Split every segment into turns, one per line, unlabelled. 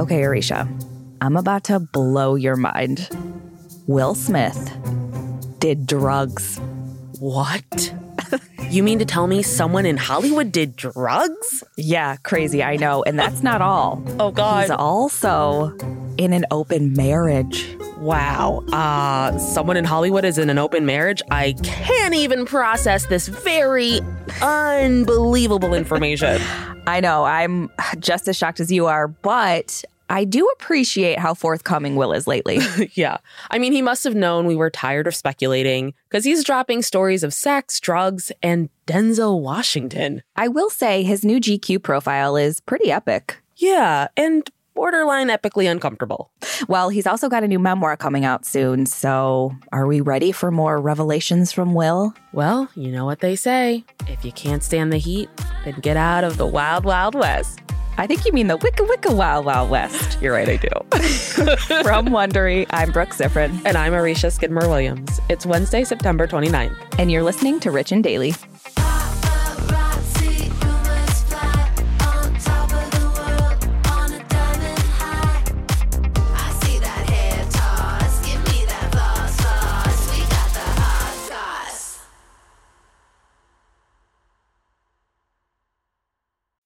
Okay, Arisha, I'm about to blow your mind. Will Smith did drugs.
What? you mean to tell me someone in Hollywood did drugs?
Yeah, crazy, I know. And that's not all.
Oh, God.
He's also in an open marriage.
Wow. Uh, someone in Hollywood is in an open marriage? I can't even process this very unbelievable information.
I know, I'm just as shocked as you are, but I do appreciate how forthcoming Will is lately.
yeah. I mean, he must have known we were tired of speculating because he's dropping stories of sex, drugs, and Denzel Washington.
I will say his new GQ profile is pretty epic.
Yeah, and borderline epically uncomfortable.
Well, he's also got a new memoir coming out soon, so are we ready for more revelations from Will?
Well, you know what they say if you can't stand the heat, then get out of the wild, wild west.
I think you mean the Wicca Wicca Wild Wild West.
You're right, I do.
From Wondery, I'm Brooke Siffrinn.
And I'm Arisha Skidmore Williams. It's Wednesday, September 29th.
And you're listening to Rich and Daily.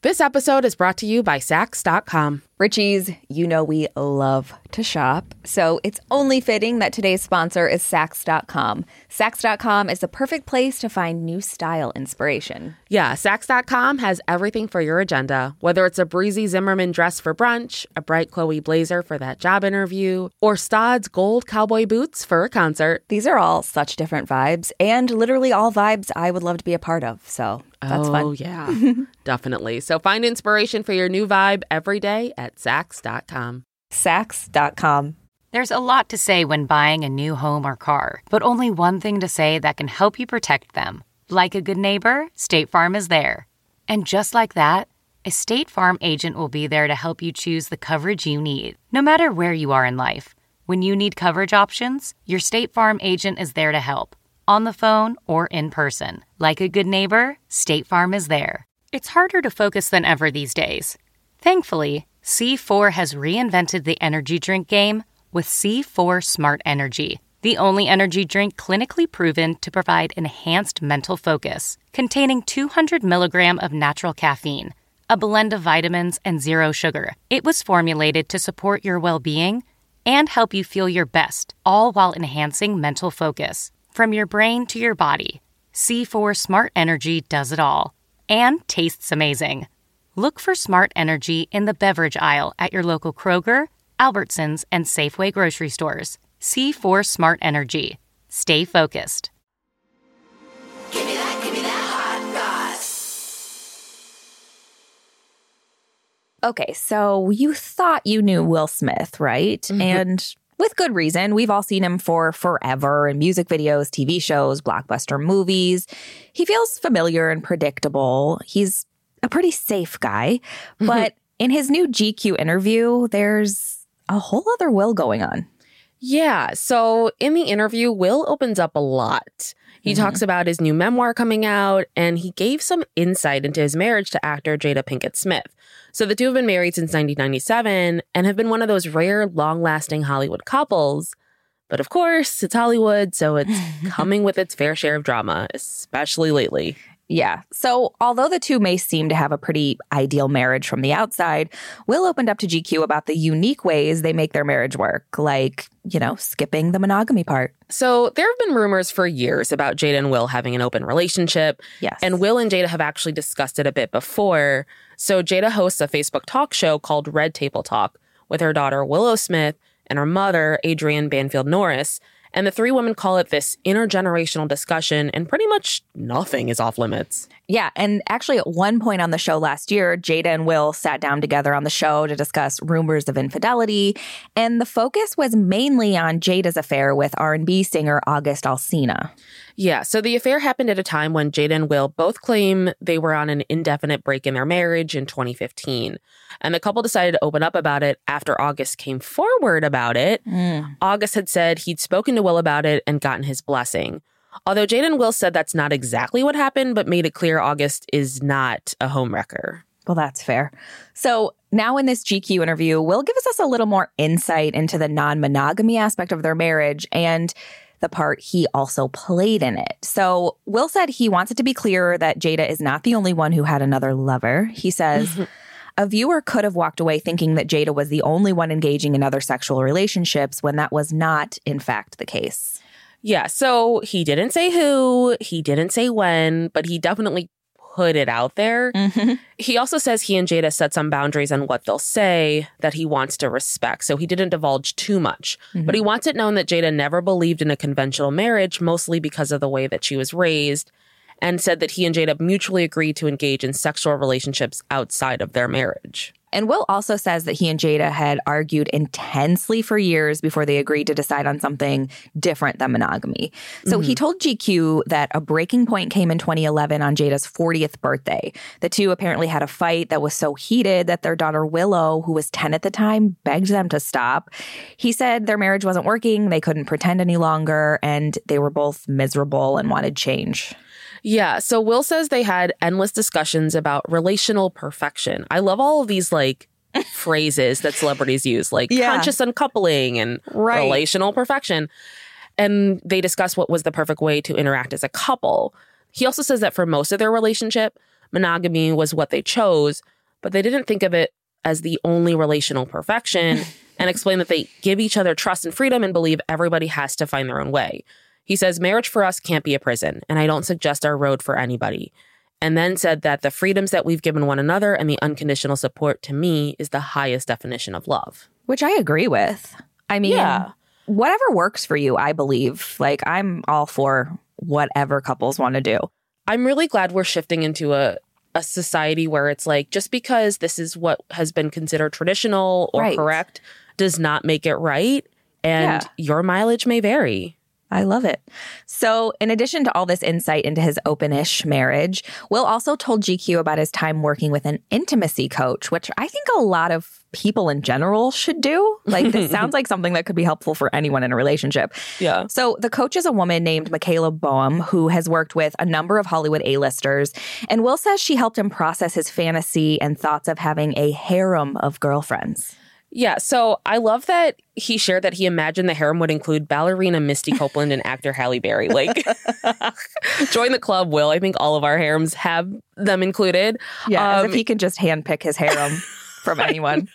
This episode is brought to you by Saks.com.
Richies, you know we love to shop, so it's only fitting that today's sponsor is Saks.com. Saks.com is the perfect place to find new style inspiration.
Yeah, Saks.com has everything for your agenda, whether it's a breezy Zimmermann dress for brunch, a bright Chloe blazer for that job interview, or Staud's gold cowboy boots for a concert.
These are all such different vibes, and literally all vibes I would love to be a part of, so that's
oh,
fun.
yeah, definitely. So find inspiration for your new vibe every day at Saks.com.
Saks.com.
There's a lot to say when buying a new home or car, but only one thing to say that can help you protect them. Like a good neighbor, State Farm is there. And just like that, a State Farm agent will be there to help you choose the coverage you need, no matter where you are in life. When you need coverage options, your State Farm agent is there to help, on the phone or in person. Like a good neighbor, State Farm is there. It's harder to focus than ever these days. Thankfully, C4 has reinvented the energy drink game with C4 Smart Energy, the only energy drink clinically proven to provide enhanced mental focus, containing 200 milligram of natural caffeine, a blend of vitamins, and zero sugar. It was formulated to support your well being and help you feel your best, all while enhancing mental focus. From your brain to your body, C4 Smart Energy does it all and tastes amazing. Look for Smart Energy in the beverage aisle at your local Kroger, Albertsons, and Safeway grocery stores. C4 Smart Energy. Stay focused.
Give me that, give me that hot
Okay, so you thought you knew Will Smith, right?
Mm-hmm.
And with good reason. We've all seen him for forever in music videos, TV shows, blockbuster movies. He feels familiar and predictable. He's a pretty safe guy. Mm-hmm. But in his new GQ interview, there's a whole other Will going on.
Yeah. So in the interview, Will opens up a lot. He mm-hmm. talks about his new memoir coming out, and he gave some insight into his marriage to actor Jada Pinkett Smith. So the two have been married since 1997 and have been one of those rare, long lasting Hollywood couples. But of course, it's Hollywood, so it's coming with its fair share of drama, especially lately.
Yeah. So, although the two may seem to have a pretty ideal marriage from the outside, Will opened up to GQ about the unique ways they make their marriage work, like, you know, skipping the monogamy part.
So there have been rumors for years about Jada and Will having an open relationship.
Yes.
And Will and Jada have actually discussed it a bit before. So Jada hosts a Facebook talk show called Red Table Talk with her daughter Willow Smith and her mother, Adrienne Banfield Norris. And the three women call it this intergenerational discussion, and pretty much nothing is off limits.
Yeah. And actually, at one point on the show last year, Jada and Will sat down together on the show to discuss rumors of infidelity. And the focus was mainly on Jada's affair with R&B singer August Alsina.
Yeah, so the affair happened at a time when Jada and Will both claim they were on an indefinite break in their marriage in 2015. And the couple decided to open up about it after August came forward about it. Hmm. August had said he'd spoken to Will about it and gotten his blessing. Although Jada and Will said that's not exactly what happened, but made it clear August is not a homewrecker.
Well, that's fair. So now in this GQ interview, Will gives us a little more insight into the non monogamy aspect of their marriage and the part he also played in it. So Will said he wants it to be clear that Jada is not the only one who had another lover. He says, a viewer could have walked away thinking that Jada was the only one engaging in other sexual relationships when that was not, in fact, the case.
Yeah, so he didn't say who, he didn't say when, but he definitely put it out there. Mm-hmm. He also says he and Jada set some boundaries on what they'll say that he wants to respect. So he didn't divulge too much. Mm-hmm. But he wants it known that Jada never believed in a conventional marriage, mostly because of the way that she was raised, and said that he and Jada mutually agreed to engage in sexual relationships outside of their marriage.
And Will also says that he and Jada had argued intensely for years before they agreed to decide on something different than monogamy. So he mm-hmm. told GQ that a breaking point came in 2011 on Jada's 40th birthday. The two apparently had a fight that was so heated that their daughter Willow, who was 10 at the time, begged them to stop. He said their marriage wasn't working, they couldn't pretend any longer, and they were both miserable and wanted change.
Yeah. So Will says they had endless discussions about relational perfection. I love all of these like phrases that celebrities use, like
Yeah.
conscious uncoupling and
Right.
relational perfection. And they discuss what was the perfect way to interact as a couple. He also says that for most of their relationship, monogamy was what they chose, but they didn't think of it as the only relational perfection and explain that they give each other trust and freedom and believe everybody has to find their own way. He says, marriage for us can't be a prison, and I don't suggest our road for anybody. And then said that the freedoms that we've given one another and the unconditional support to me is the highest definition of love.
Which I agree with. I mean,
Yeah.
whatever works for you, I believe. Like, I'm all for whatever couples want to do.
I'm really glad we're shifting into a a society where it's like just because this is what has been considered traditional or
Right.
correct does not make it right and
Yeah.
your mileage may vary.
I love it. So, in addition to all this insight into his openish marriage, Will also told GQ about his time working with an intimacy coach, which I think a lot of people in general should do. Like, this sounds like something that could be helpful for anyone in a relationship.
Yeah.
So, the coach is a woman named Michaela Boehm who has worked with a number of Hollywood A-listers. And Will says she helped him process his fantasy and thoughts of having a harem of girlfriends.
Yeah, so I love that he shared that he imagined the harem would include ballerina Misty Copeland and actor Halle Berry. Like, join the club, Will. I think all of our harems have them included.
Yeah, as
Um,
if he could just handpick his harem from anyone.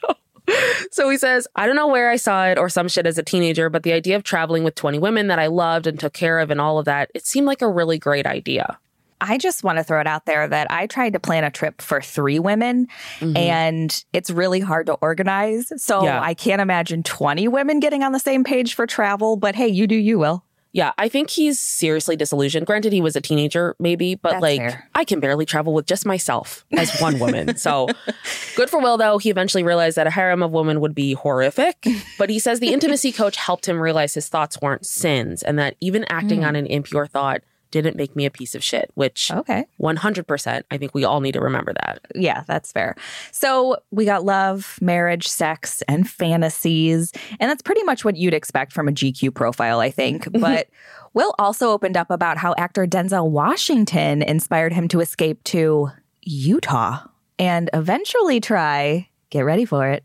So he says, I don't know where I saw it or some shit as a teenager, but the idea of traveling with 20 women that I loved and took care of and all of that, it seemed like a really great idea.
I just want to throw it out there that I tried to plan a trip for three women mm-hmm. and it's really hard to organize. So
Yeah.
I can't imagine 20 women getting on the same page for travel. But hey, you do you, Will.
Yeah, I think he's seriously disillusioned. Granted, he was a teenager, maybe, but
That's
like,
fair.
I can barely travel with just myself as one woman. so good for Will, though. He eventually realized that a harem of women would be horrific. But he says the intimacy coach helped him realize his thoughts weren't sins and that even acting mm. on an impure thought didn't make me a piece of shit, which
Okay.
100%, I think we all need to remember that.
Yeah, that's fair. So we got love, marriage, sex, and fantasies. And that's pretty much what you'd expect from a GQ profile, I think. But Will also opened up about how actor Denzel Washington inspired him to escape to Utah and eventually try, get ready for it,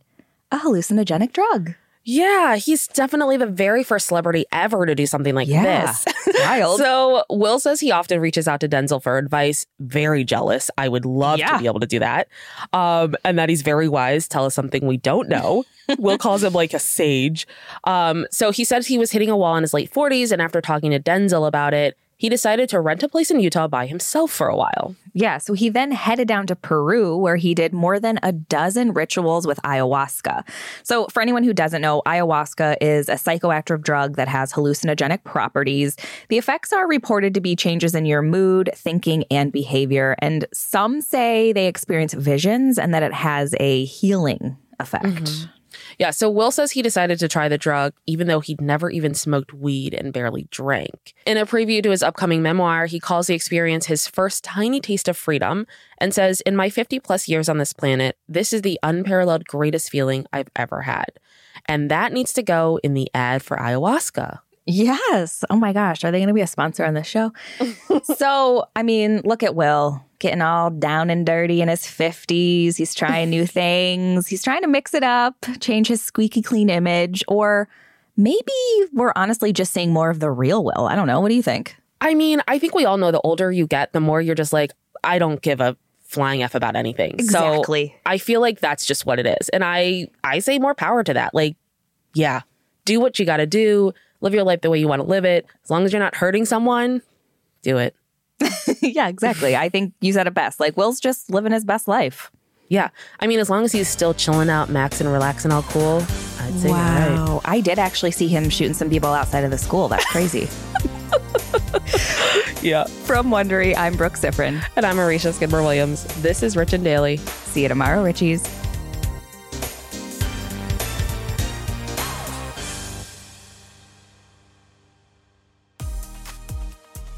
a hallucinogenic drug.
Yeah, he's definitely the very first celebrity ever to do something like
Yeah.
this.
Wild.
So Will says he often reaches out to Denzel for advice. Very jealous. I would love
Yeah.
to be able to do that. Um, and that he's very wise. Tell us something we don't know. Will calls him like a sage. Um, so he says he was hitting a wall in his late 40s, and after talking to Denzel about it, he decided to rent a place in Utah by himself for a while.
Yeah, so he then headed down to Peru where he did more than a dozen rituals with ayahuasca. So, for anyone who doesn't know, ayahuasca is a psychoactive drug that has hallucinogenic properties. The effects are reported to be changes in your mood, thinking, and behavior. And some say they experience visions and that it has a healing effect. Mm-hmm.
Yeah, so Will says he decided to try the drug even though he'd never even smoked weed and barely drank. In a preview to his upcoming memoir, he calls the experience his first tiny taste of freedom and says, In my 50 plus years on this planet, this is the unparalleled greatest feeling I've ever had. And that needs to go in the ad for ayahuasca.
Yes. Oh my gosh. Are they going to be a sponsor on this show? so, I mean, look at Will getting all down and dirty in his 50s. He's trying new things. He's trying to mix it up, change his squeaky clean image, or maybe we're honestly just seeing more of the real Will. I don't know. What do you think?
I mean, I think we all know the older you get, the more you're just like, I don't give a flying f about anything.
Exactly.
So I feel like that's just what it is, and I I say more power to that. Like, yeah, do what you got to do, live your life the way you want to live it. As long as you're not hurting someone, do it.
yeah, exactly. I think you said it best. Like, Will's just living his best life.
Yeah, I mean, as long as he's still chilling out, maxing, relaxing, all cool, I'd say you're right.
I did actually see him shooting some people outside of the school. That's crazy.
Yeah.
From Wondery, I'm Brooke Siffrinn.
And I'm Arisha Skidmore Williams. This is Rich and Daily.
See you tomorrow, Richies.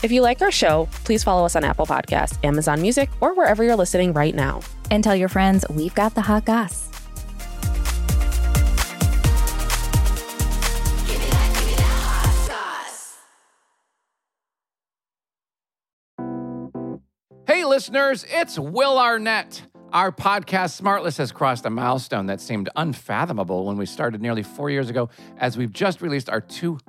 If you like our show, please follow us on Apple Podcasts, Amazon Music, or wherever you're listening right now.
And tell your friends we've got the hot goss.
Give me that, give me that hot sauce.
Hey, listeners, it's Will Arnett. Our podcast, Smartless, has crossed a milestone that seemed unfathomable when we started nearly four years ago, as we've just released our 200th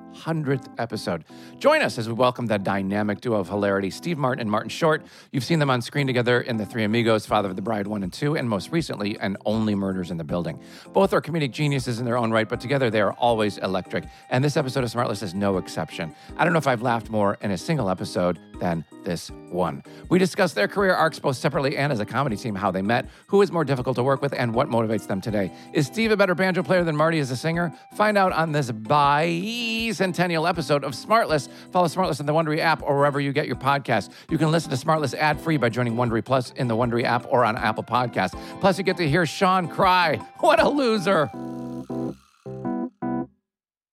episode. Join us as we welcome the dynamic duo of hilarity, Steve Martin and Martin Short. You've seen them on screen together in The Three Amigos, Father of the Bride 1 and 2, and most recently, and Only Murders in the Building. Both are comedic geniuses in their own right, but together they are always electric. And this episode of Smartless is no exception. I don't know if I've laughed more in a single episode than this one. We discuss their career arcs both separately and as a comedy team, how they met, who is more difficult to work with, and what motivates them today. Is Steve a better banjo player than Marty as a singer? Find out on this bicentennial episode of Smartless. Follow Smartless in the Wondery app or wherever you get your podcast. You can listen to Smartless ad-free by joining Wondery Plus in the Wondery app or on Apple Podcasts. Plus, you get to hear Sean cry. What a loser!